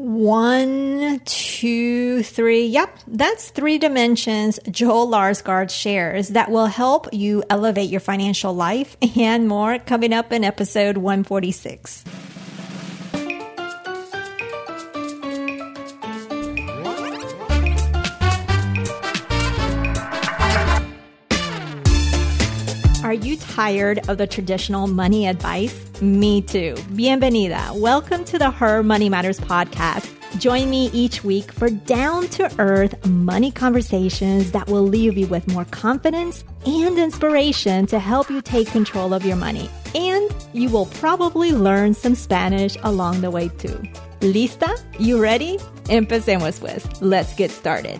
One, two, three. Yep, that's three dimensions Joel Larsgaard shares that will help you elevate your financial life and more coming up in episode 146. Tired of the traditional money advice? Me too. Bienvenida. Welcome to the Her Money Matters podcast. Join me each week for down to earth money conversations that will leave you with more confidence and inspiration to help you take control of your money. And you will probably learn some Spanish along the way too. ¿Lista? You ready? Empecemos pues. Let's get started.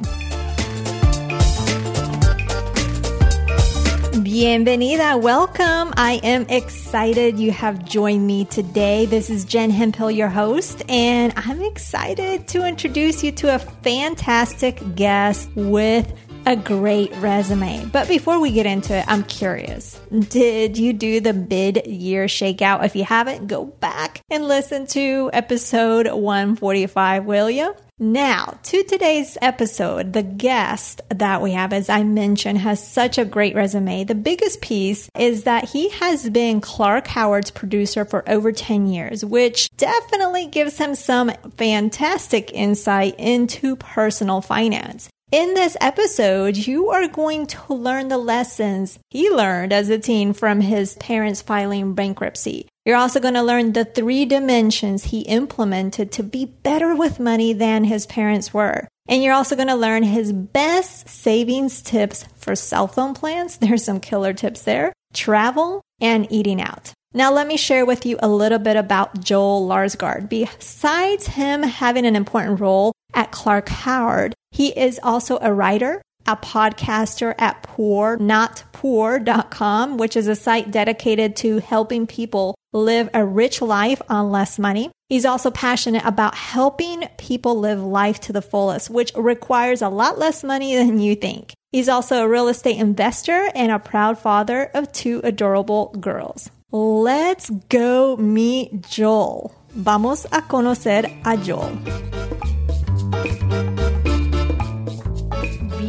Bienvenida. Welcome. I am excited you have joined me today. This is Jen Hemphill, your host, and I'm excited to introduce you to a fantastic guest with a great resume. But before we get into it, I'm curious. Did you do the mid year shakeout? If you haven't, go back and listen to episode 145, will you? Now, to today's episode, the guest that we have, as I mentioned, has such a great resume. The biggest piece is that he has been Clark Howard's producer for over 10 years, which definitely gives him some fantastic insight into personal finance. In this episode, you are going to learn the lessons he learned as a teen from his parents filing bankruptcy. You're also going to learn the three dimensions he implemented to be better with money than his parents were. And you're also going to learn his best savings tips for cell phone plans. There's some killer tips there, travel, and eating out. Now, let me share with you a little bit about Joel Larsgaard. Besides him having an important role at Clark Howard, he is also a writer, a podcaster at poornotpoor.com, which is a site dedicated to helping people live a rich life on less money. He's also passionate about helping people live life to the fullest, which requires a lot less money than you think. He's also a real estate investor and a proud father of two adorable girls. Let's go meet Joel. Vamos a conocer a Joel.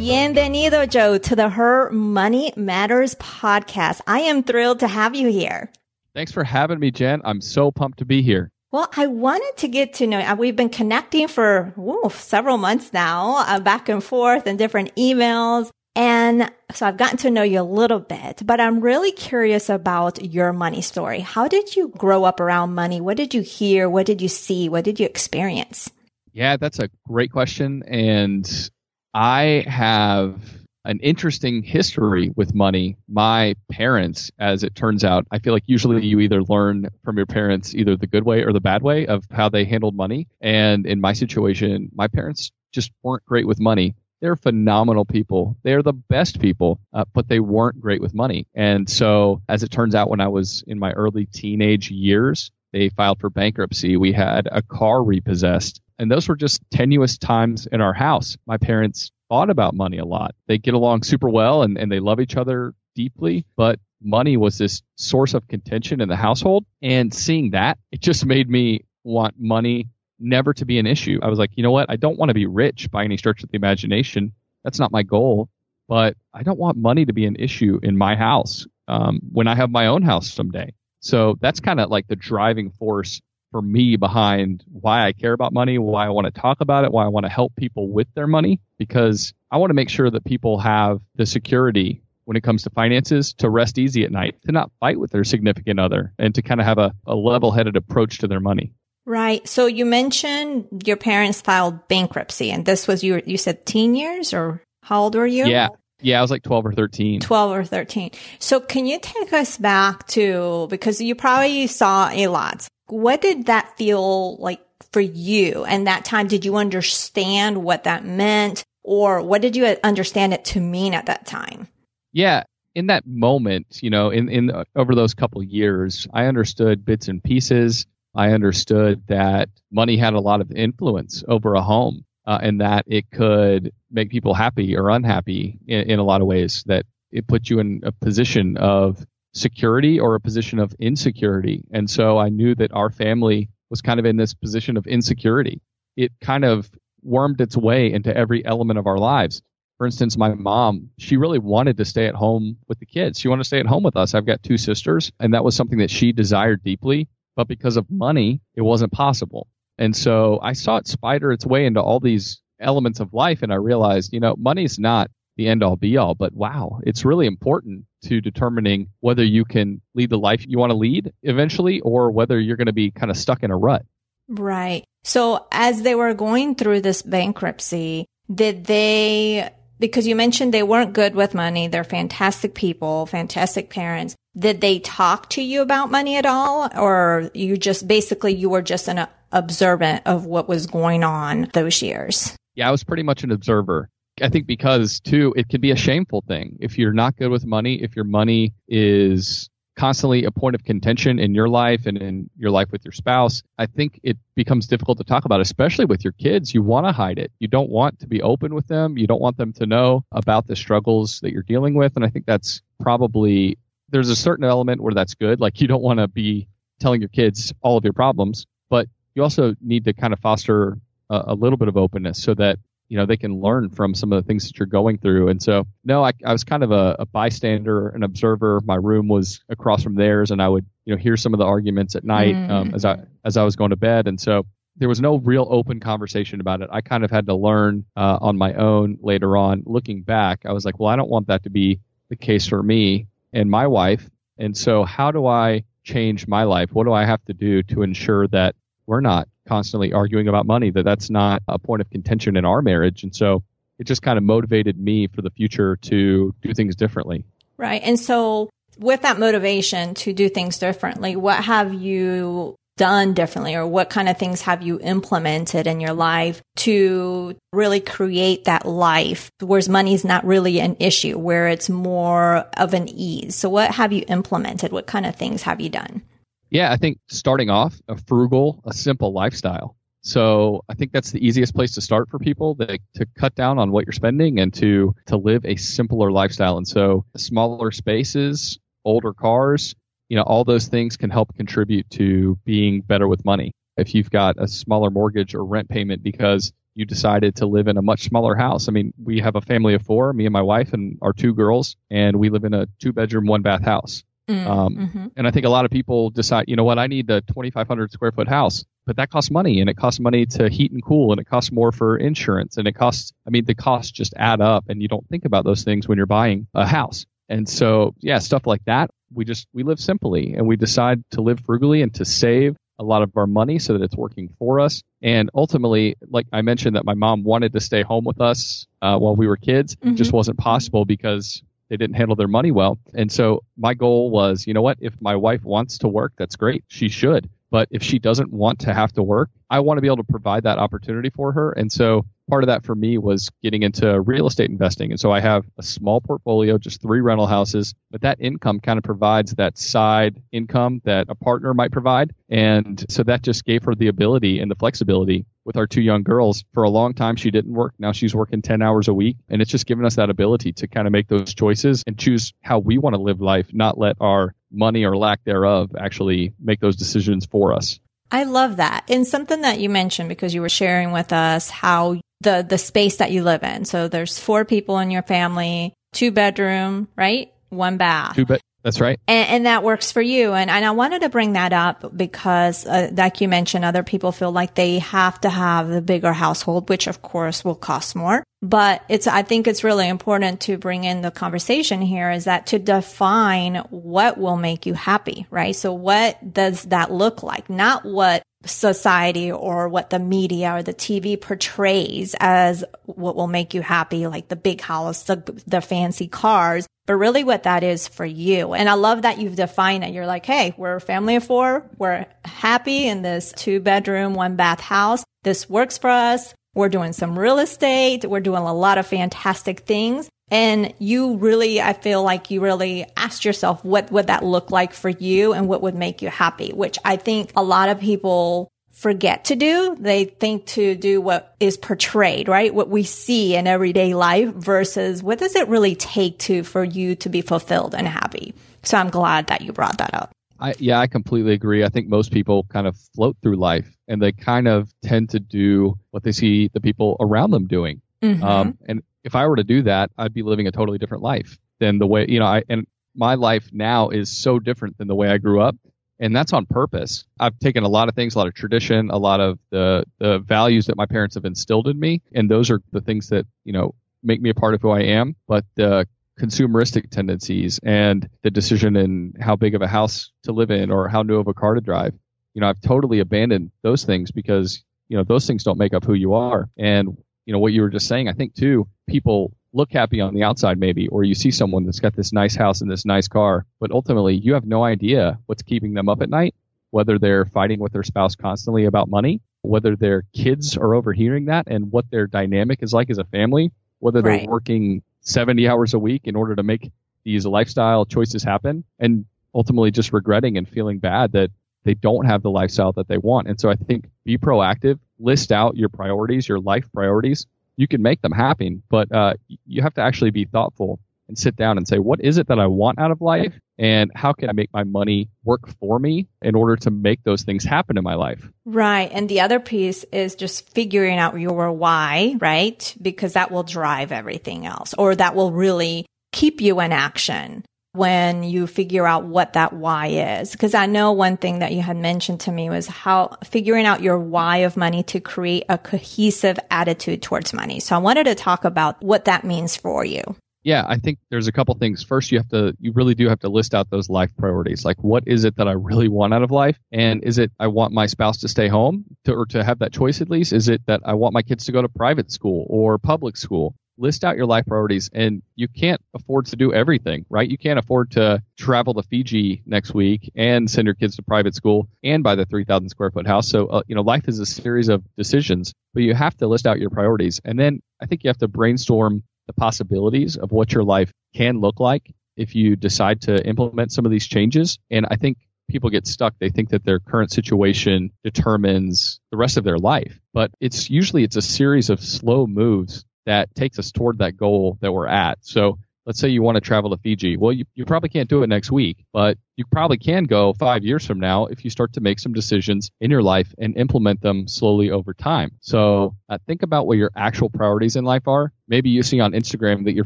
Bienvenido, Joe, to the Her Money Matters podcast. I am thrilled to have you here. Thanks for having me, Jen. I'm so pumped to be here. Well, I wanted to get to know. We've been connecting for several months now, uh, back and forth and different emails. And so I've gotten to know you a little bit, but I'm really curious about your money story. How did you grow up around money? What did you hear? What did you see? What did you experience? Yeah, that's a great question. And I have an interesting history with money. My parents, as it turns out, I feel like usually you either learn from your parents either the good way or the bad way of how they handled money. And in my situation, my parents just weren't great with money. They're phenomenal people. They're the best people, uh, but they weren't great with money. And so, as it turns out, when I was in my early teenage years, they filed for bankruptcy. We had a car repossessed. And those were just tenuous times in our house. My parents thought about money a lot. They get along super well and, and they love each other deeply, but money was this source of contention in the household. And seeing that, it just made me want money never to be an issue. I was like, you know what? I don't want to be rich by any stretch of the imagination. That's not my goal. But I don't want money to be an issue in my house um, when I have my own house someday. So that's kind of like the driving force for me behind why I care about money, why I want to talk about it, why I want to help people with their money, because I want to make sure that people have the security when it comes to finances to rest easy at night, to not fight with their significant other, and to kind of have a, a level headed approach to their money. Right. So you mentioned your parents filed bankruptcy, and this was you. You said teen years, or how old were you? Yeah, yeah, I was like 12 or 13. 12 or 13. So can you take us back to, because you probably saw a lot. What did that feel like for you? And that time, did you understand what that meant? Or what did you understand it to mean at that time? Yeah. In that moment, you know, in, in over those couple years, I understood bits and pieces. I understood that money had a lot of influence over a home uh, and that it could make people happy or unhappy in, in a lot of ways. That it puts you in a position of security or a position of insecurity. And so I knew that our family was kind of in this position of insecurity. it kind of wormed its way into every element of our lives. For instance, my mom, she really wanted to stay at home with the kids. She wanted to stay at home with us. I've got two sisters, and that was something that she desired deeply. But because of money, it wasn't possible. And so I saw it spider its way into all these elements of life, and I realized, you know, money's not the end all be all, but wow, it's really important to determining whether you can lead the life you want to lead eventually or whether you're going to be kind of stuck in a rut. Right. So as they were going through this bankruptcy, did they, because you mentioned they weren't good with money, they're fantastic people, fantastic parents. Did they talk to you about money at all? Or you just basically, you were just an observant of what was going on those years? Yeah, I was pretty much an observer. I think because too, it can be a shameful thing if you're not good with money, if your money is constantly a point of contention in your life and in your life with your spouse, I think it becomes difficult to talk about, especially with your kids. You want to hide it. You don't want to be open with them. You don't want them to know about the struggles that you're dealing with. And I think that's probably, there's a certain element where that's good. Like you don't want to be telling your kids all of your problems, but you also need to kind of foster a, little bit of openness so that you know they can learn from some of the things that you're going through. And so no i, I was kind of a, a, bystander an observer. My room was across from theirs and i would you know hear some of the arguments at night mm. um, as i as i was going to bed. And so there was no real open conversation about it. I kind of had to learn uh, on my own later on. Looking back i was like well i don't want that to be the case for me and my wife. And so how do i change my life? What do i have to do to ensure that we're not constantly arguing about money, that that's not a point of contention in our marriage. And so it just kind of motivated me for the future to do things differently. Right. And so with that motivation to do things differently, what have you done differently or what kind of things have you implemented in your life to really create that life where money is not really an issue, where it's more of an ease? So what have you implemented? What kind of things have you done? Yeah, I think starting off a frugal, a simple lifestyle. So I think that's the easiest place to start for people to, to cut down on what you're spending and to to live a simpler lifestyle. And so smaller spaces, older cars, you know, all those things can help contribute to being better with money. If you've got a smaller mortgage or rent payment because you decided to live in a much smaller house. I mean, we have a family of four, me and my wife and our two girls, and we live in a two bedroom, one bath house. Mm, um, mm-hmm. And I think a lot of people decide, you know what, I need a 2,500 square foot house, but that costs money and it costs money to heat and cool and it costs more for insurance and it costs, I mean, the costs just add up and you don't think about those things when you're buying a house. And so, yeah, stuff like that. We just, we live simply and we decide to live frugally and to save a lot of our money so that it's working for us. And ultimately, like I mentioned, that my mom wanted to stay home with us uh, while we were kids. Mm-hmm. It just wasn't possible because they didn't handle their money well. And so my goal was, you know what? If my wife wants to work, that's great. She should. But if she doesn't want to have to work, I want to be able to provide that opportunity for her. And so part of that for me was getting into real estate investing. And so I have a small portfolio, just three rental houses, but that income kind of provides that side income that a partner might provide. And so that just gave her the ability and the flexibility with our two young girls. For a long time, she didn't work. Now she's working 10 hours a week. And it's just given us that ability to kind of make those choices and choose how we want to live life, not let our money or lack thereof actually make those decisions for us. I love that. And something that you mentioned because you were sharing with us how the the space that you live in. So there's four people in your family, two bedroom, right? One bath. Two bed that's right. And, and, that works for you. And, and I wanted to bring that up because, uh, like you mentioned, other people feel like they have to have the bigger household, which of course will cost more. But it's, I think it's really important to bring in the conversation here is that to define what will make you happy, right? So what does that look like? Not what society or what the media or the TV portrays as what will make you happy, like the big house, the, the fancy cars, but really what that is for you. And I love that you've defined it. You're like, Hey, we're a family of four. We're happy in this two bedroom, one bath house. This works for us. We're doing some real estate. We're doing a lot of fantastic things. And you really, I feel like you really asked yourself what would that look like for you and what would make you happy, which I think a lot of people forget to do. They think to do what is portrayed, right? What we see in everyday life versus what does it really take to, for you to be fulfilled and happy? So I'm glad that you brought that up. I, yeah, I completely agree. I think most people kind of float through life and they kind of tend to do what they see the people around them doing. Mm-hmm. Um, and if I were to do that, I'd be living a totally different life than the way, you know, I, and my life now is so different than the way I grew up. And that's on purpose. I've taken a lot of things, a lot of tradition, a lot of the, the values that my parents have instilled in me. And those are the things that, you know, make me a part of who I am. But the consumeristic tendencies and the decision in how big of a house to live in or how new of a car to drive. You know, I've totally abandoned those things because, you know, those things don't make up who you are. And, you know, what you were just saying, I think too, people look happy on the outside maybe, or you see someone that's got this nice house and this nice car, but ultimately you have no idea what's keeping them up at night, whether they're fighting with their spouse constantly about money, whether their kids are overhearing that and what their dynamic is like as a family, whether they're right. working 70 hours a week in order to make these lifestyle choices happen and ultimately just regretting and feeling bad that they don't have the lifestyle that they want. And so I think be proactive, list out your priorities, your life priorities. You can make them happen, but uh, you have to actually be thoughtful and sit down and say, what is it that I want out of life? And how can I make my money work for me in order to make those things happen in my life? Right. And the other piece is just figuring out your why, right? Because that will drive everything else or that will really keep you in action when you figure out what that why is. Because I know one thing that you had mentioned to me was how figuring out your why of money to create a cohesive attitude towards money. So I wanted to talk about what that means for you. Yeah, I think there's a couple things. First, you have to, you really do have to list out those life priorities. Like, what is it that I really want out of life? And is it I want my spouse to stay home to, or to have that choice at least? Is it that I want my kids to go to private school or public school? List out your life priorities, and you can't afford to do everything, right? You can't afford to travel to Fiji next week and send your kids to private school and buy the 3,000 square foot house. So, uh, you know, life is a series of decisions, but you have to list out your priorities. And then I think you have to brainstorm the possibilities of what your life can look like if you decide to implement some of these changes. And I think people get stuck. They think that their current situation determines the rest of their life, but it's usually it's a series of slow moves that takes us toward that goal that we're at. So let's say you want to travel to Fiji. Well, you, you probably can't do it next week, but you probably can go five years from now if you start to make some decisions in your life and implement them slowly over time. So uh, think about what your actual priorities in life are. Maybe you see on Instagram that your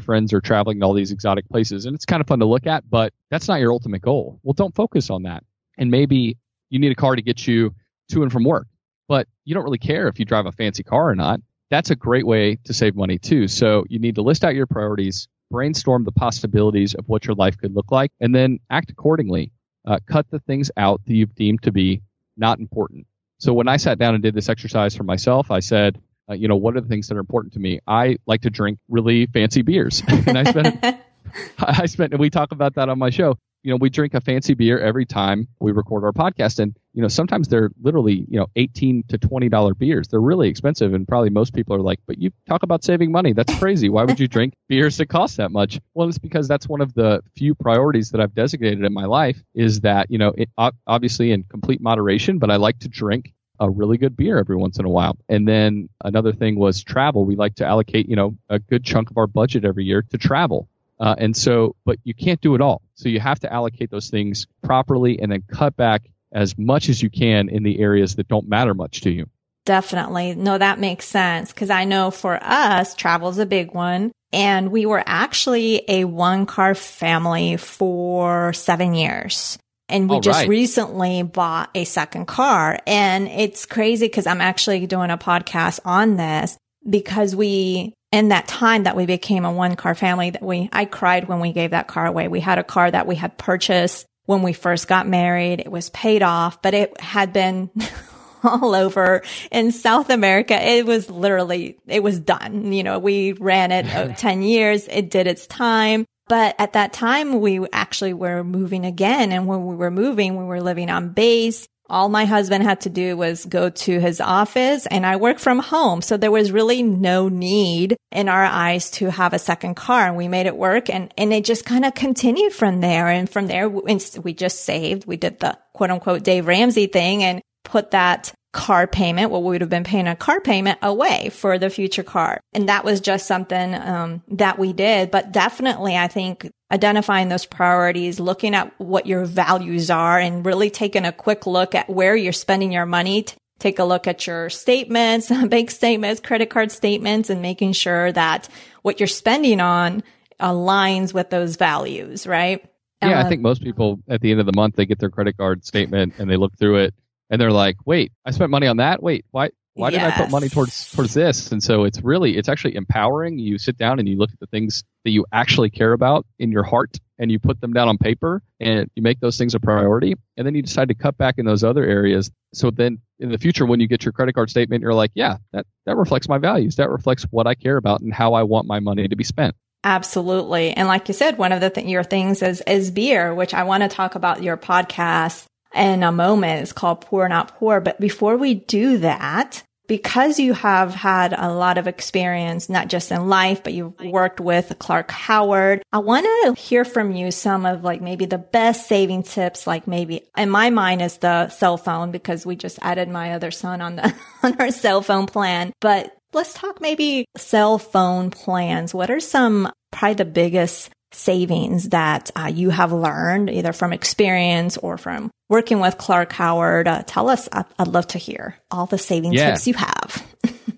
friends are traveling to all these exotic places and it's kind of fun to look at, but that's not your ultimate goal. Well, don't focus on that. And maybe you need a car to get you to and from work, but you don't really care if you drive a fancy car or not. That's a great way to save money too. So you need to list out your priorities, brainstorm the possibilities of what your life could look like, and then act accordingly. Uh, cut the things out that you've deemed to be not important. So when I sat down and did this exercise for myself, I said, uh, you know, what are the things that are important to me? I like to drink really fancy beers, and I spent, I spent, and we talk about that on my show you know, we drink a fancy beer every time we record our podcast. And, you know, sometimes they're literally, you know, 18 to $20 beers. They're really expensive. And probably most people are like, but you talk about saving money. That's crazy. Why would you drink beers that cost that much? Well, it's because that's one of the few priorities that I've designated in my life is that, you know, it, obviously in complete moderation, but I like to drink a really good beer every once in a while. And then another thing was travel. We like to allocate, you know, a good chunk of our budget every year to travel. Uh, and so, but you can't do it all. So you have to allocate those things properly and then cut back as much as you can in the areas that don't matter much to you. Definitely. No, that makes sense. Cause I know for us, travel's a big one. And we were actually a one car family for seven years. And we All just right. recently bought a second car. And it's crazy because I'm actually doing a podcast on this because we in that time that we became a one car family that we, I cried when we gave that car away. We had a car that we had purchased when we first got married. It was paid off, but it had been all over in South America. It was literally, it was done. You know, we ran it uh, 10 years. It did its time. But at that time, we actually were moving again. And when we were moving, we were living on base. All my husband had to do was go to his office and I work from home. So there was really no need in our eyes to have a second car and we made it work and, and it just kind of continued from there. And from there, we just saved. We did the quote unquote Dave Ramsey thing and put that car payment, what we would have been paying a car payment away for the future car. And that was just something um, that we did. But definitely, I think identifying those priorities, looking at what your values are, and really taking a quick look at where you're spending your money. Take a look at your statements, bank statements, credit card statements, and making sure that what you're spending on aligns with those values, right? Yeah, I think most people at the end of the month they get their credit card statement and they look through it and they're like, "Wait, I spent money on that. Wait, why why yes. did I put money towards towards this?" And so it's really it's actually empowering. You sit down and you look at the things that you actually care about in your heart and you put them down on paper and you make those things a priority and then you decide to cut back in those other areas. So then in the future when you get your credit card statement you're like, "Yeah, that that reflects my values. That reflects what I care about and how I want my money to be spent." Absolutely. And like you said, one of the th- your things is, is beer, which I want to talk about your podcast in a moment. It's called Poor Not Poor. But before we do that, because you have had a lot of experience, not just in life, but you've worked with Clark Howard, I want to hear from you some of like maybe the best saving tips, like maybe in my mind is the cell phone because we just added my other son on the, on our cell phone plan. But let's talk maybe cell phone plans. What are some probably the biggest savings that uh, you have learned either from experience or from working with Clark Howard? Uh, tell us. I'd, I'd, love to hear all the saving yeah. tips you have.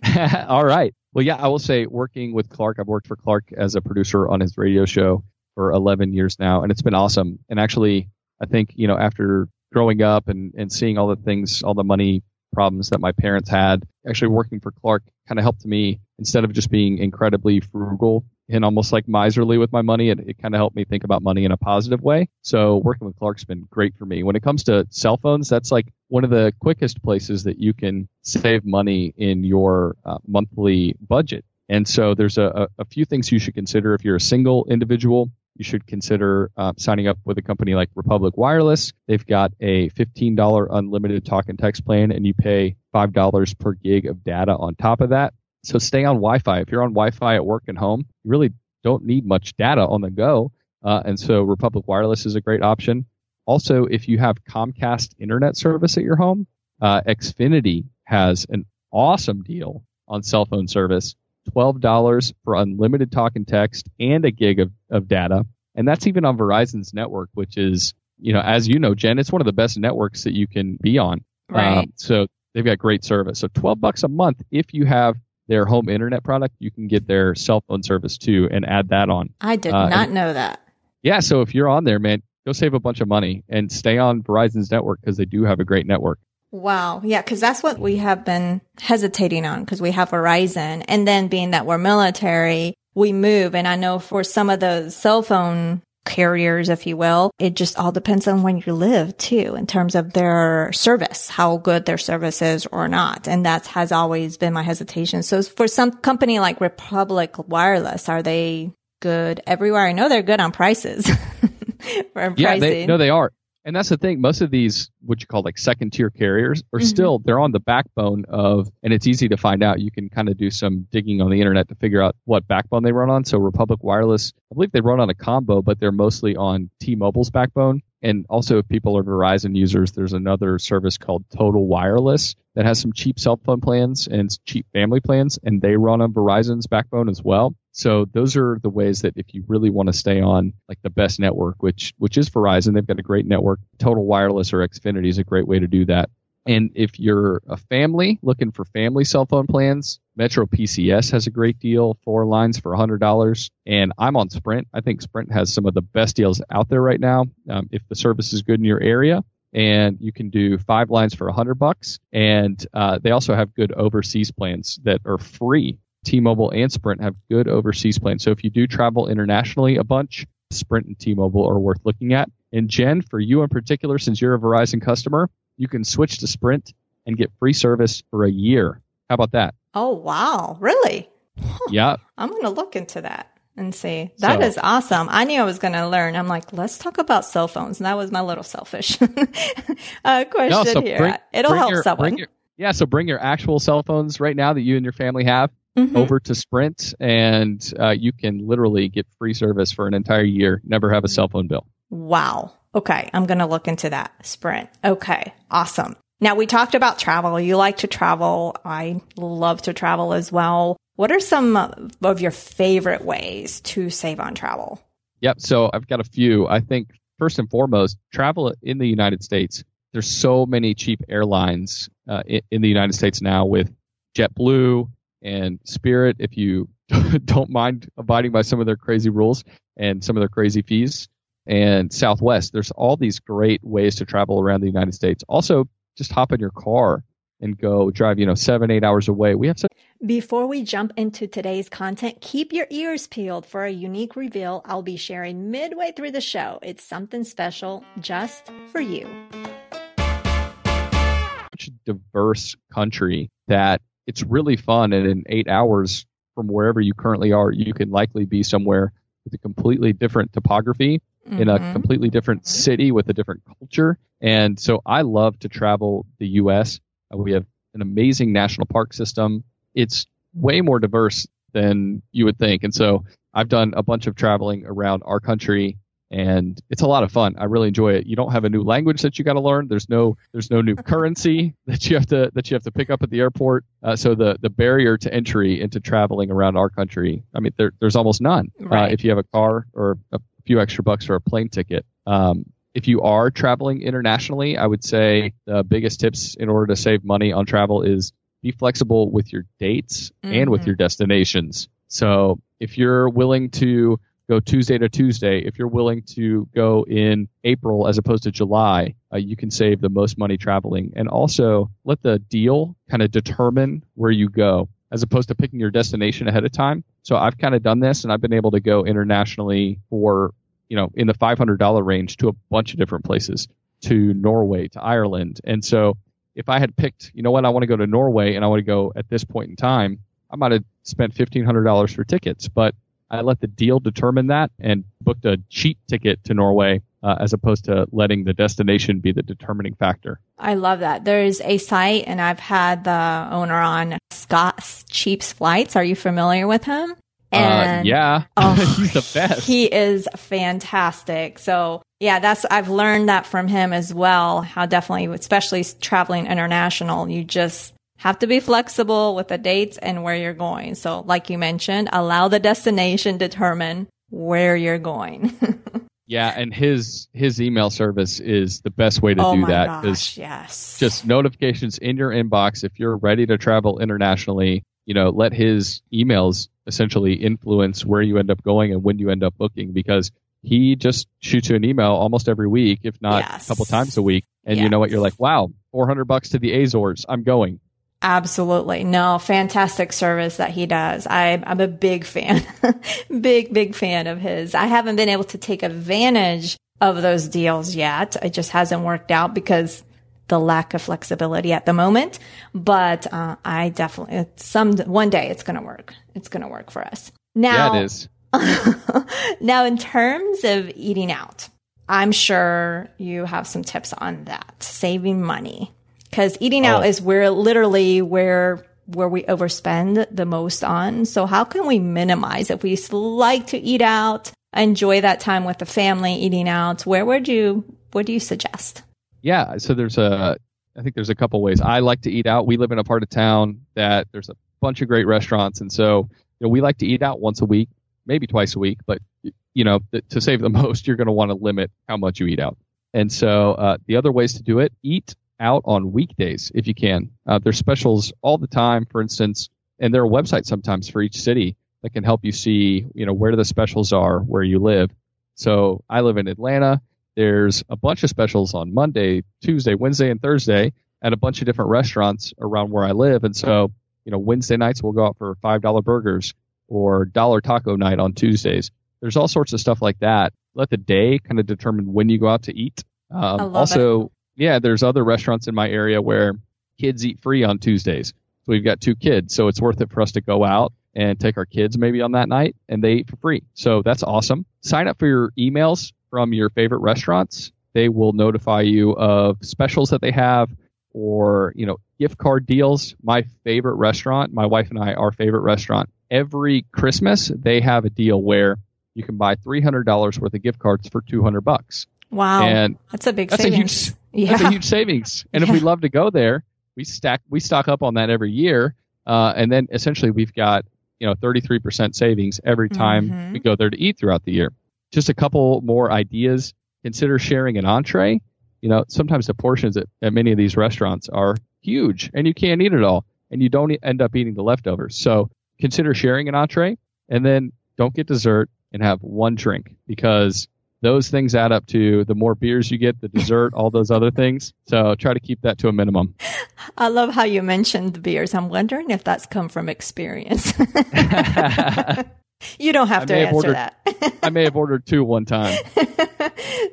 all right. Well, yeah, I will say working with Clark, I've worked for Clark as a producer on his radio show for 11 years now, and it's been awesome. And actually, I think, you know, after growing up and, and seeing all the things, all the money problems that my parents had. Actually, working for Clark kind of helped me instead of just being incredibly frugal and almost like miserly with my money. It, it kind of helped me think about money in a positive way. So working with Clark's been great for me. When it comes to cell phones, that's like one of the quickest places that you can save money in your uh, monthly budget. And so there's a, a few things you should consider if you're a single individual you should consider uh, signing up with a company like Republic Wireless. They've got a $15 unlimited talk and text plan, and you pay $5 per gig of data on top of that. So stay on Wi Fi. If you're on Wi Fi at work and home, you really don't need much data on the go. Uh, and so Republic Wireless is a great option. Also, if you have Comcast internet service at your home, uh, Xfinity has an awesome deal on cell phone service $12 for unlimited talk and text and a gig of, of data. And that's even on Verizon's network, which is, you know, as you know, Jen, it's one of the best networks that you can be on. Right. Um, so they've got great service. So 12 bucks a month if you have their home internet product, you can get their cell phone service too and add that on. I did uh, not know that. Yeah, so if you're on there, man, go save a bunch of money and stay on Verizon's network because they do have a great network. Wow. Yeah. Cause that's what we have been hesitating on because we have Verizon. And then being that we're military, we move. And I know for some of the cell phone carriers, if you will, it just all depends on when you live too, in terms of their service, how good their service is or not. And that has always been my hesitation. So for some company like Republic Wireless, are they good everywhere? I know they're good on prices. yeah, they, no, they are and that's the thing. Most of these, what you call like second tier carriers, are mm-hmm. still they're on the backbone of, and it's easy to find out. You can kind of do some digging on the internet to figure out what backbone they run on. So Republic Wireless, I believe they run on a combo, but they're mostly on T-Mobile's backbone. And also, if people are Verizon users, there's another service called Total Wireless that has some cheap cell phone plans and cheap family plans, and they run on Verizon's backbone as well. So those are the ways that if you really want to stay on like the best network, which which is Verizon, they've got a great network. Total Wireless or Xfinity is a great way to do that. And if you're a family looking for family cell phone plans, Metro PCS has a great deal, four lines for $100. And I'm on Sprint. I think Sprint has some of the best deals out there right now. Um, if the service is good in your area, and you can do five lines for 100 bucks. And uh, they also have good overseas plans that are free T-Mobile and Sprint have good overseas plans. So if you do travel internationally a bunch, Sprint and T-Mobile are worth looking at. And Jen, for you in particular, since you're a Verizon customer, you can switch to Sprint and get free service for a year. How about that? Oh, wow. Really? Yeah. I'm going to look into that and see. That so, is awesome. I knew I was going to learn. I'm like, let's talk about cell phones. And that was my little selfish uh, question no, so here. Bring, It'll help your, someone. Your, yeah. So bring your actual cell phones right now that you and your family have mm-hmm. over to Sprint, and uh, you can literally get free service for an entire year, never have a cell phone bill. Wow. Okay, I'm going to look into that. Sprint. Okay, awesome. Now, we talked about travel. You like to travel. I love to travel as well. What are some of your favorite ways to save on travel? Yep. So I've got a few. I think first and foremost, travel in the United States. There's so many cheap airlines uh, in, in the United States now with JetBlue and Spirit. If you don't mind abiding by some of their crazy rules and some of their crazy fees, and Southwest. There's all these great ways to travel around the United States. Also, just hop in your car and go drive, you know, seven, eight hours away. We have such. Before we jump into today's content, keep your ears peeled for a unique reveal I'll be sharing midway through the show. It's something special just for you. Such a diverse country that it's really fun. And in eight hours from wherever you currently are, you can likely be somewhere with a completely different topography mm-hmm. in a mm-hmm. completely different city with a different culture. And so I love to travel the U.S. Uh, we have an amazing national park system. It's way more diverse than you would think. And so I've done a bunch of traveling around our country and it's a lot of fun. I really enjoy it. You don't have a new language that you got to learn. There's no there's no new currency that you have to that you have to pick up at the airport. Uh, so the the barrier to entry into traveling around our country, I mean, there, there's almost none. Uh, right. Uh, if you have a car or a few extra bucks for a plane ticket. Um, if you are traveling internationally, I would say the biggest tips in order to save money on travel is be flexible with your dates mm-hmm. and with mm-hmm. your destinations. So if you're willing to go Tuesday to Tuesday, if you're willing to go in April as opposed to July, uh, you can save the most money traveling. And also let the deal kind of determine where you go as opposed to picking your destination ahead of time. So I've kind of done this and I've been able to go internationally for, you know, in the $500 range to a bunch of different places, to Norway, to Ireland. And so if I had picked, you know what, I want to go to Norway and I want to go at this point in time, I might have spent $1,500 for tickets, but I let the deal determine that and booked a cheap ticket to Norway uh, as opposed to letting the destination be the determining factor. I love that. There's a site, and I've had the owner on Scott's Cheap Flights. Are you familiar with him? Uh, and, uh, yeah, oh, he's the best. He is fantastic. So yeah, that's I've learned that from him as well. How definitely, especially traveling international, you just have to be flexible with the dates and where you're going. So, like you mentioned, allow the destination determine where you're going. Yeah, and his his email service is the best way to oh do that because yes. just notifications in your inbox if you're ready to travel internationally. You know, let his emails essentially influence where you end up going and when you end up booking because he just shoots you an email almost every week, if not yes. a couple times a week, and yes. you know what? You're like, wow, 400 bucks to the Azores, I'm going. Absolutely. No, fantastic service that he does. I, I'm a big fan, big, big fan of his. I haven't been able to take advantage of those deals yet. It just hasn't worked out because the lack of flexibility at the moment. But uh, I definitely, some one day it's going to work. It's going to work for us. Now, yeah, it is. now, in terms of eating out, I'm sure you have some tips on that, saving money because eating oh. out is where literally where where we overspend the most on. So how can we minimize if we like to eat out, enjoy that time with the family eating out? Where would you what do you suggest? Yeah, so there's a I think there's a couple ways. I like to eat out. We live in a part of town that there's a bunch of great restaurants and so you know, we like to eat out once a week, maybe twice a week, but you know, to save the most, you're going to want to limit how much you eat out. And so uh, the other ways to do it, eat out on weekdays if you can. Uh, there's specials all the time, for instance, and there are websites sometimes for each city that can help you see, you know, where the specials are where you live. So I live in Atlanta. There's a bunch of specials on Monday, Tuesday, Wednesday, and Thursday at a bunch of different restaurants around where I live. And so, you know, Wednesday nights we'll go out for five dollar burgers or dollar taco night on Tuesdays. There's all sorts of stuff like that. Let the day kind of determine when you go out to eat. Um, also, it yeah, there's other restaurants in my area where kids eat free on Tuesdays. So we've got two kids, so it's worth it for us to go out and take our kids maybe on that night and they eat for free. So that's awesome. Sign up for your emails from your favorite restaurants. They will notify you of specials that they have or, you know, gift card deals. My favorite restaurant, my wife and I, our favorite restaurant, every Christmas they have a deal where you can buy $300 worth of gift cards for 200 bucks. Wow. And that's a big that's savings. a huge Yeah. That's a huge savings. And yeah. if we love to go there, we stack we stock up on that every year. Uh, and then essentially we've got you know 33% savings every time mm-hmm. we go there to eat throughout the year. Just a couple more ideas. Consider sharing an entree. You know, sometimes the portions at, at many of these restaurants are huge and you can't eat it all and you don't end up eating the leftovers. So consider sharing an entree and then don't get dessert and have one drink because those things add up to the more beers you get, the dessert, all those other things. So try to keep that to a minimum. I love how you mentioned the beers. I'm wondering if that's come from experience. you don't have I to answer ordered, that. I may have ordered two one time.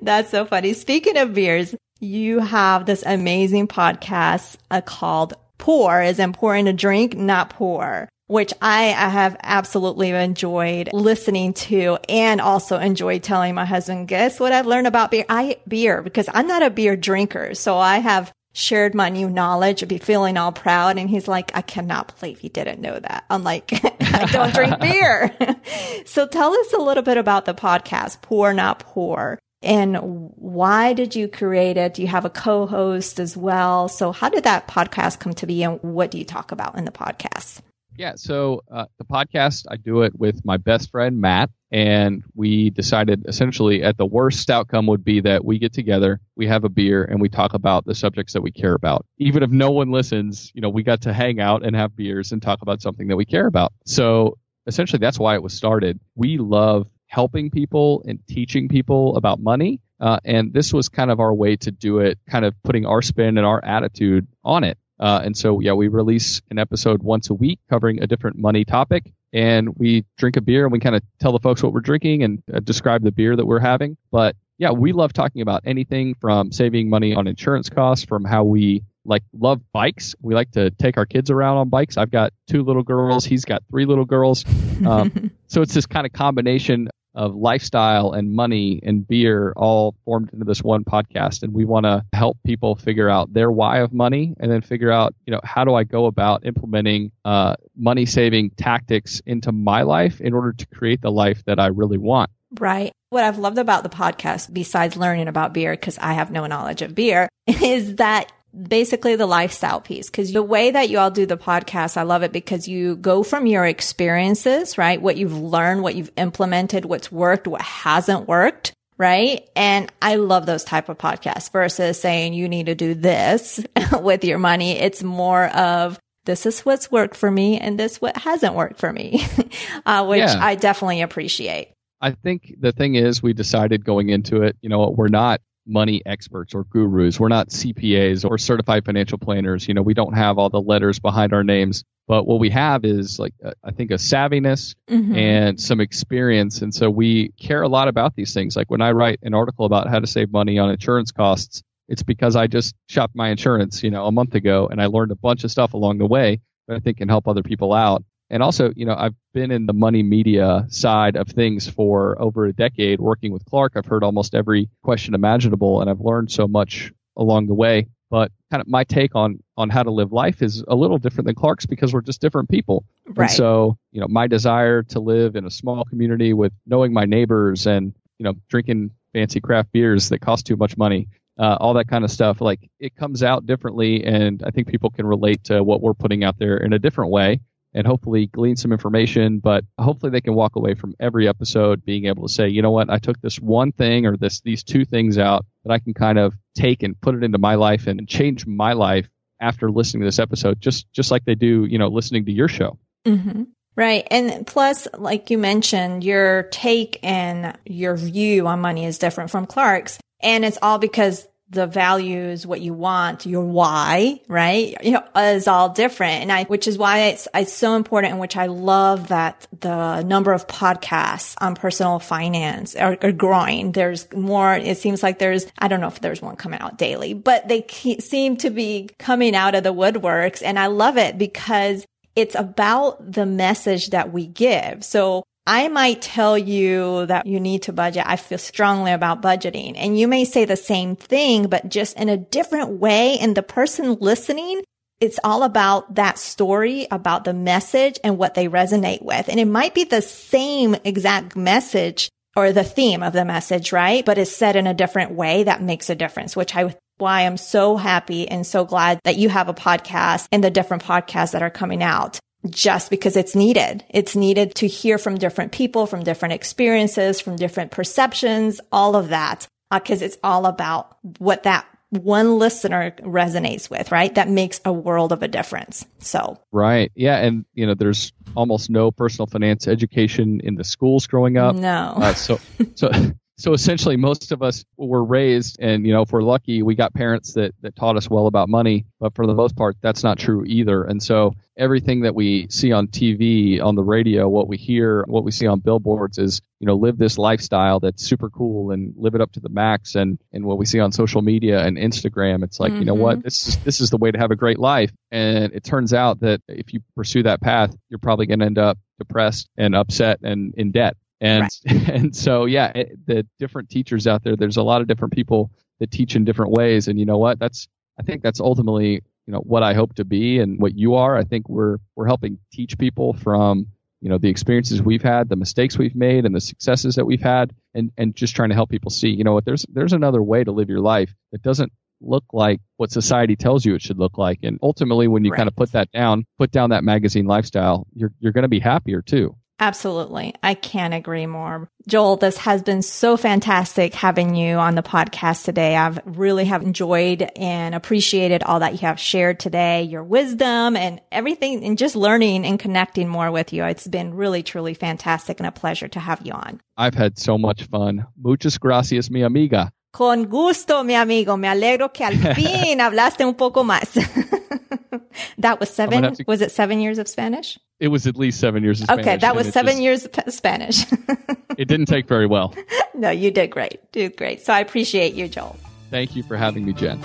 that's so funny. Speaking of beers, you have this amazing podcast uh, called Pour is important to drink, not pour which I, I have absolutely enjoyed listening to and also enjoyed telling my husband, guess what I've learned about beer? I beer because I'm not a beer drinker. So I have shared my new knowledge, be feeling all proud. And he's like, I cannot believe he didn't know that. I'm like, I don't drink beer. so tell us a little bit about the podcast, Poor Not Poor. And why did you create it? Do you have a co-host as well? So how did that podcast come to be and what do you talk about in the podcast? Yeah, so uh, the podcast, I do it with my best friend, Matt, and we decided essentially at the worst outcome would be that we get together, we have a beer, and we talk about the subjects that we care about. Even if no one listens, you know, we got to hang out and have beers and talk about something that we care about. So essentially, that's why it was started. We love helping people and teaching people about money. Uh, and this was kind of our way to do it, kind of putting our spin and our attitude on it. Uh, and so, yeah, we release an episode once a week covering a different money topic. And we drink a beer and we kind of tell the folks what we're drinking and uh, describe the beer that we're having. But yeah, we love talking about anything from saving money on insurance costs, from how we like love bikes. We like to take our kids around on bikes. I've got two little girls. He's got three little girls. Um, so it's this kind of combination of lifestyle and money and beer all formed into this one podcast. And we want to help people figure out their why of money and then figure out you know how do i go about implementing uh, money saving tactics into my life in order to create the life that i really want? Right. What i've loved about the podcast besides learning about beer because i have no knowledge of beer is that basically the lifestyle piece. Cause the way that you all do the podcast, I love it because you go from your experiences, right? What you've learned, what you've implemented, what's worked, what hasn't worked. Right. And I love those type of podcasts versus saying you need to do this with your money. It's more of this is what's worked for me and this what hasn't worked for me, uh, which yeah. I definitely appreciate. I think the thing is we decided going into it, you know, we're not money experts or gurus. We're not CPAs or certified financial planners. You know, we don't have all the letters behind our names. But what we have is like uh, I think a savviness mm-hmm. and some experience, and so we care a lot about these things. Like when I write an article about how to save money on insurance costs, it's because I just shopped my insurance, you know, a month ago, and I learned a bunch of stuff along the way that I think can help other people out. And also, you know, I've been in the money media side of things for over a decade working with Clark. I've heard almost every question imaginable and I've learned so much along the way. But kind of my take on on how to live life is a little different than Clark's because we're just different people. Right. And so, you know, my desire to live in a small community with knowing my neighbors and, you know, drinking fancy craft beers that cost too much money, uh, all that kind of stuff, like it comes out differently. And I think people can relate to what we're putting out there in a different way and hopefully glean some information. But hopefully they can walk away from every episode being able to say, you know what, I took this one thing or this these two things out that I can kind of take and put it into my life and change my life after listening to this episode, just just like they do, you know, listening to your show. Mm-hmm. Right. And plus, like you mentioned, your take and your view on money is different from Clark's. And it's all because the values, what you want, your why, right? You know, is all different. And I, which is why it's, it's so important and which I love that the number of podcasts on personal finance are, are growing. There's more, it seems like there's, I don't know if there's one coming out daily, but they seem to be coming out of the woodworks. And I love it because it's about the message that we give. So I might tell you that you need to budget. I feel strongly about budgeting and you may say the same thing, but just in a different way. And the person listening, it's all about that story, about the message and what they resonate with. And it might be the same exact message or the theme of the message, right? But it's said in a different way that makes a difference, which I why I'm so happy and so glad that you have a podcast and the different podcasts that are coming out just because it's needed. It's needed to hear from different people, from different experiences, from different perceptions, all of that, because uh, it's all about what that one listener resonates with, right? That makes a world of a difference. So, right. Yeah. And, you know, there's almost no personal finance education in the schools growing up. No. Uh, so, so, so essentially most of us were raised and you know if we're lucky we got parents that that taught us well about money. But for the most part that's not true either. And so everything that we see on TV on the radio what we hear what we see on billboards is you know live this lifestyle that's super cool and live it up to the max. And and what we see on social media and Instagram it's like mm-hmm. you know what? Mm-hmm. this is this is the way to have a great life. And it turns out that if you pursue that path you're probably going to end up depressed and upset and in debt and right. and so yeah, it, the different teachers out there. There's a lot of different people that teach in different ways, and you know what? That's I think that's ultimately you know what I hope to be and what you are. I think we're we're helping teach people from you know the experiences we've had, the mistakes we've made, and the successes that we've had, and and just trying to help people see you know what there's there's another way to live your life that doesn't look like what society tells you it should look like. And ultimately, when you right. kind of put that down, put down that magazine lifestyle, you're you're going to be happier too. Absolutely. I can't agree more. Joel, this has been so fantastic having you on the podcast today. I've really have enjoyed and appreciated all that you have shared today, your wisdom and everything and just learning and connecting more with you. It's been really, truly fantastic and a pleasure to have you on. I've had so much fun. Muchas gracias, mi amiga. Con gusto, mi amigo. Me alegro que al fin hablaste un poco más. that was seven. To, was it seven years of Spanish? It was at least seven years of Spanish. Okay, that was seven just, years of Spanish. it didn't take very well. No, you did great. You did great. So I appreciate you, Joel. Thank you for having me, Jen.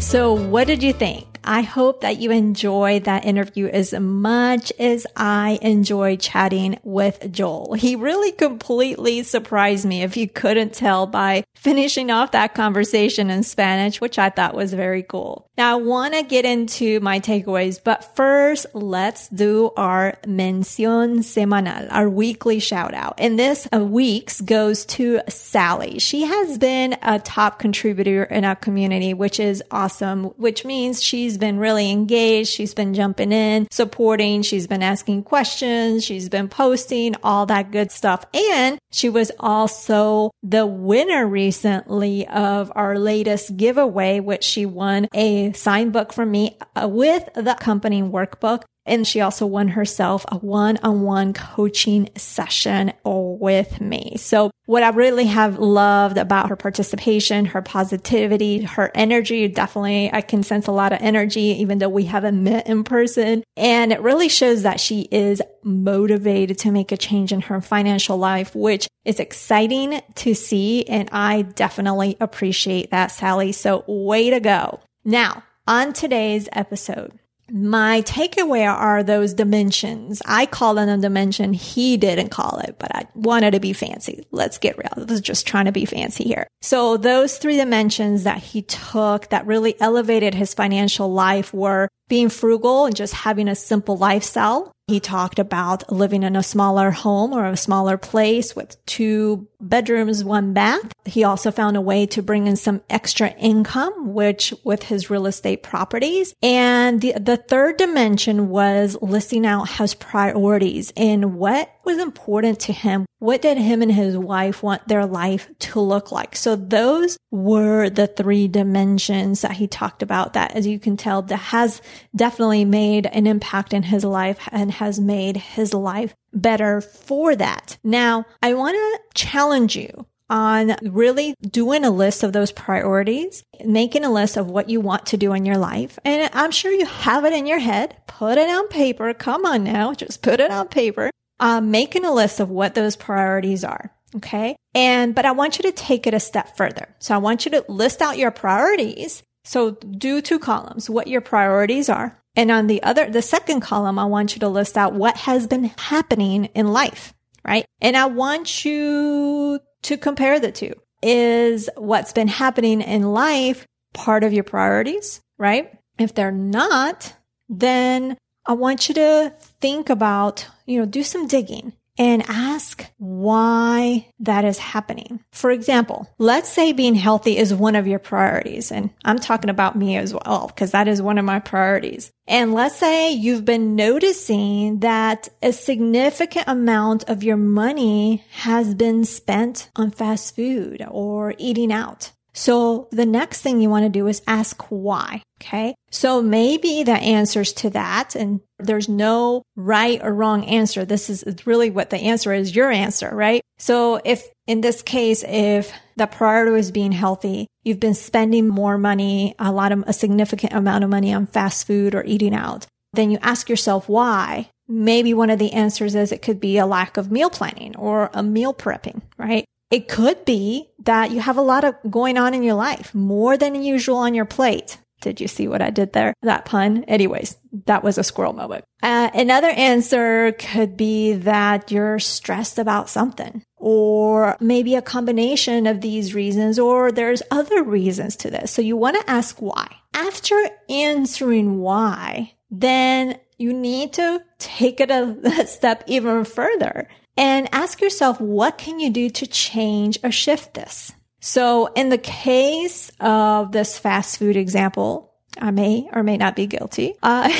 So, what did you think? I hope that you enjoy that interview as much as I enjoy chatting with Joel. He really completely surprised me if you couldn't tell by finishing off that conversation in Spanish, which I thought was very cool. Now I want to get into my takeaways, but first let's do our mención semanal, our weekly shout out. And this uh, week's goes to Sally. She has been a top contributor in our community, which is awesome, which means she's been really engaged. She's been jumping in, supporting. She's been asking questions. She's been posting all that good stuff. And she was also the winner recently of our latest giveaway, which she won a signed book from me uh, with the company workbook. And she also won herself a one-on-one coaching session with me. So what I really have loved about her participation, her positivity, her energy, definitely I can sense a lot of energy, even though we haven't met in person. And it really shows that she is motivated to make a change in her financial life, which is exciting to see. And I definitely appreciate that, Sally. So way to go. Now, on today's episode, my takeaway are those dimensions. I call them a dimension. He didn't call it, but I wanted to be fancy. Let's get real. This is just trying to be fancy here. So those three dimensions that he took that really elevated his financial life were being frugal and just having a simple lifestyle. He talked about living in a smaller home or a smaller place with two bedrooms, one bath. He also found a way to bring in some extra income, which with his real estate properties. And the, the third dimension was listing out his priorities and what was important to him. What did him and his wife want their life to look like? So those were the three dimensions that he talked about that, as you can tell, that has definitely made an impact in his life and has made his life better for that. Now, I want to challenge you on really doing a list of those priorities, making a list of what you want to do in your life. And I'm sure you have it in your head. Put it on paper. Come on now. Just put it on paper um, making a list of what those priorities are. Okay. And, but I want you to take it a step further. So I want you to list out your priorities. So do two columns, what your priorities are. And on the other, the second column, I want you to list out what has been happening in life, right? And I want you to compare the two. Is what's been happening in life part of your priorities, right? If they're not, then I want you to think about, you know, do some digging and ask why that is happening. For example, let's say being healthy is one of your priorities. And I'm talking about me as well, because that is one of my priorities. And let's say you've been noticing that a significant amount of your money has been spent on fast food or eating out. So the next thing you want to do is ask why. Okay. So maybe the answers to that, and there's no right or wrong answer. This is really what the answer is your answer, right? So if in this case, if the priority is being healthy, you've been spending more money, a lot of a significant amount of money on fast food or eating out, then you ask yourself why. Maybe one of the answers is it could be a lack of meal planning or a meal prepping, right? It could be that you have a lot of going on in your life, more than usual on your plate. Did you see what I did there? That pun. Anyways, that was a squirrel moment. Uh, another answer could be that you're stressed about something or maybe a combination of these reasons, or there's other reasons to this. So you want to ask why. After answering why, then you need to take it a step even further and ask yourself, what can you do to change or shift this? So in the case of this fast food example, I may or may not be guilty. Uh,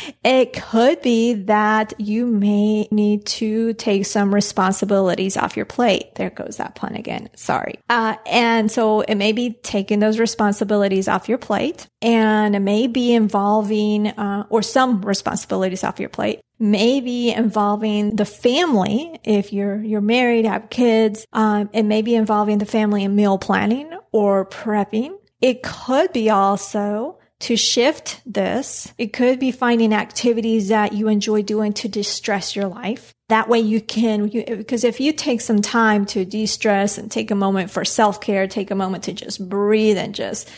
it could be that you may need to take some responsibilities off your plate. There goes that pun again. Sorry. Uh, and so it may be taking those responsibilities off your plate and it may be involving, uh, or some responsibilities off your plate maybe involving the family if you're you're married have kids um, it may be involving the family in meal planning or prepping it could be also to shift this, it could be finding activities that you enjoy doing to distress your life. That way you can, you, because if you take some time to de-stress and take a moment for self-care, take a moment to just breathe and just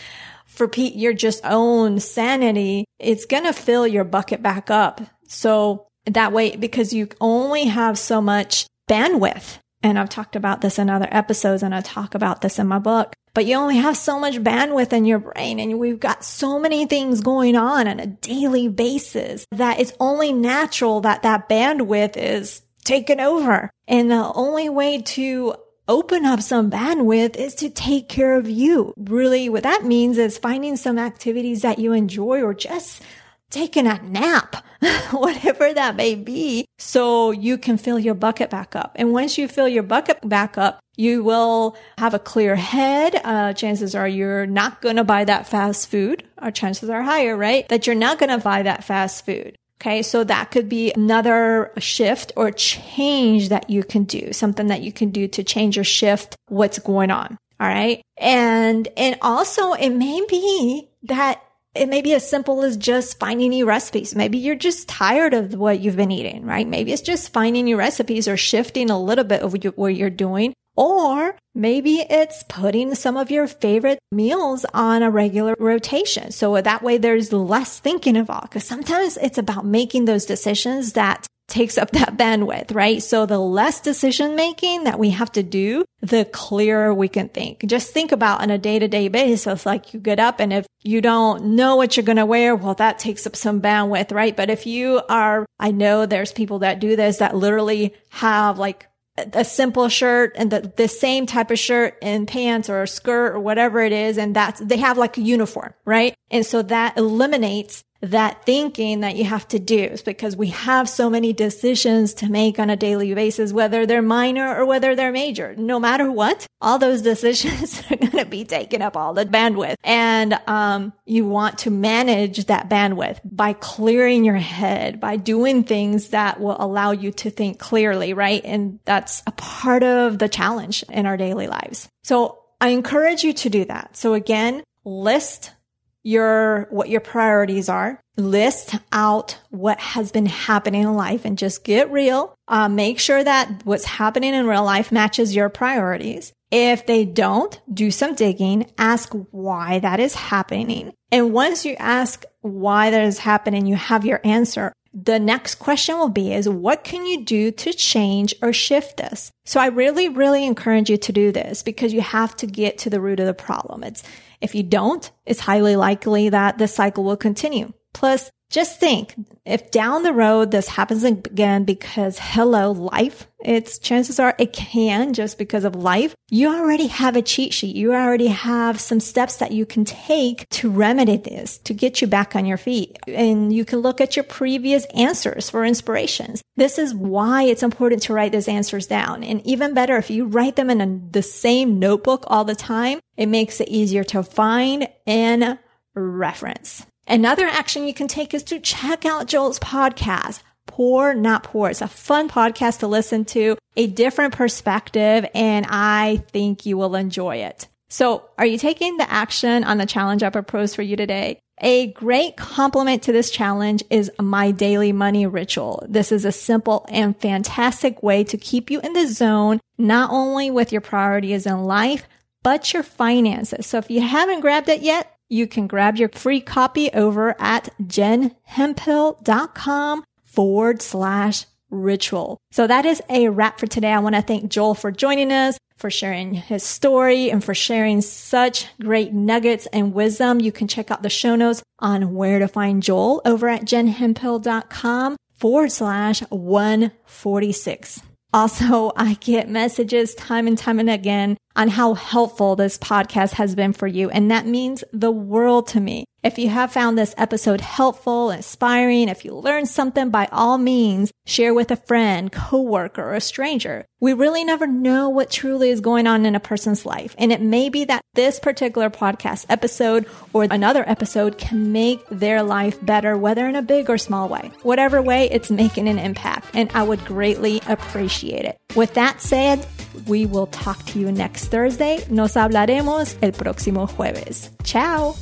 for Pete, your just own sanity, it's going to fill your bucket back up. So that way, because you only have so much bandwidth. And I've talked about this in other episodes and I talk about this in my book but you only have so much bandwidth in your brain and we've got so many things going on on a daily basis that it's only natural that that bandwidth is taken over. And the only way to open up some bandwidth is to take care of you. Really, what that means is finding some activities that you enjoy or just taking a nap, whatever that may be, so you can fill your bucket back up. And once you fill your bucket back up, you will have a clear head. Uh, chances are you're not going to buy that fast food, Our chances are higher, right? That you're not going to buy that fast food. Okay. So that could be another shift or change that you can do, something that you can do to change or shift what's going on. All right. And, and also it may be that it may be as simple as just finding new recipes. Maybe you're just tired of what you've been eating, right? Maybe it's just finding new recipes or shifting a little bit of what you're doing. Or maybe it's putting some of your favorite meals on a regular rotation. So that way there's less thinking involved. Cause sometimes it's about making those decisions that takes up that bandwidth, right? So the less decision making that we have to do, the clearer we can think. Just think about on a day to day basis, like you get up and if you don't know what you're going to wear, well, that takes up some bandwidth, right? But if you are, I know there's people that do this that literally have like a simple shirt and the, the same type of shirt and pants or a skirt or whatever it is. And that's, they have like a uniform, right? And so that eliminates that thinking that you have to do is because we have so many decisions to make on a daily basis, whether they're minor or whether they're major. No matter what, all those decisions are going to be taking up all the bandwidth. And, um, you want to manage that bandwidth by clearing your head, by doing things that will allow you to think clearly, right? And that's a part of the challenge in our daily lives. So I encourage you to do that. So again, list your, what your priorities are. List out what has been happening in life and just get real. Uh, make sure that what's happening in real life matches your priorities. If they don't, do some digging, ask why that is happening. And once you ask why that is happening, you have your answer. The next question will be is what can you do to change or shift this? So I really, really encourage you to do this because you have to get to the root of the problem. It's if you don't, it's highly likely that the cycle will continue. Plus, Just think if down the road this happens again because hello, life, it's chances are it can just because of life. You already have a cheat sheet. You already have some steps that you can take to remedy this, to get you back on your feet. And you can look at your previous answers for inspirations. This is why it's important to write those answers down. And even better, if you write them in a, the same notebook all the time, it makes it easier to find and reference. Another action you can take is to check out Joel's podcast. Poor, not poor. It's a fun podcast to listen to, a different perspective, and I think you will enjoy it. So are you taking the action on the challenge I proposed for you today? A great complement to this challenge is my daily money ritual. This is a simple and fantastic way to keep you in the zone, not only with your priorities in life, but your finances. So if you haven't grabbed it yet, you can grab your free copy over at jenhemphill.com forward slash ritual. So that is a wrap for today. I want to thank Joel for joining us, for sharing his story and for sharing such great nuggets and wisdom. You can check out the show notes on where to find Joel over at jenhemphill.com forward slash 146. Also, I get messages time and time and again on how helpful this podcast has been for you. And that means the world to me. If you have found this episode helpful, inspiring, if you learned something, by all means, share with a friend, coworker, or a stranger. We really never know what truly is going on in a person's life. And it may be that this particular podcast episode or another episode can make their life better, whether in a big or small way. Whatever way, it's making an impact. And I would greatly appreciate it. With that said, we will talk to you next Thursday. Nos hablaremos el próximo jueves. Ciao.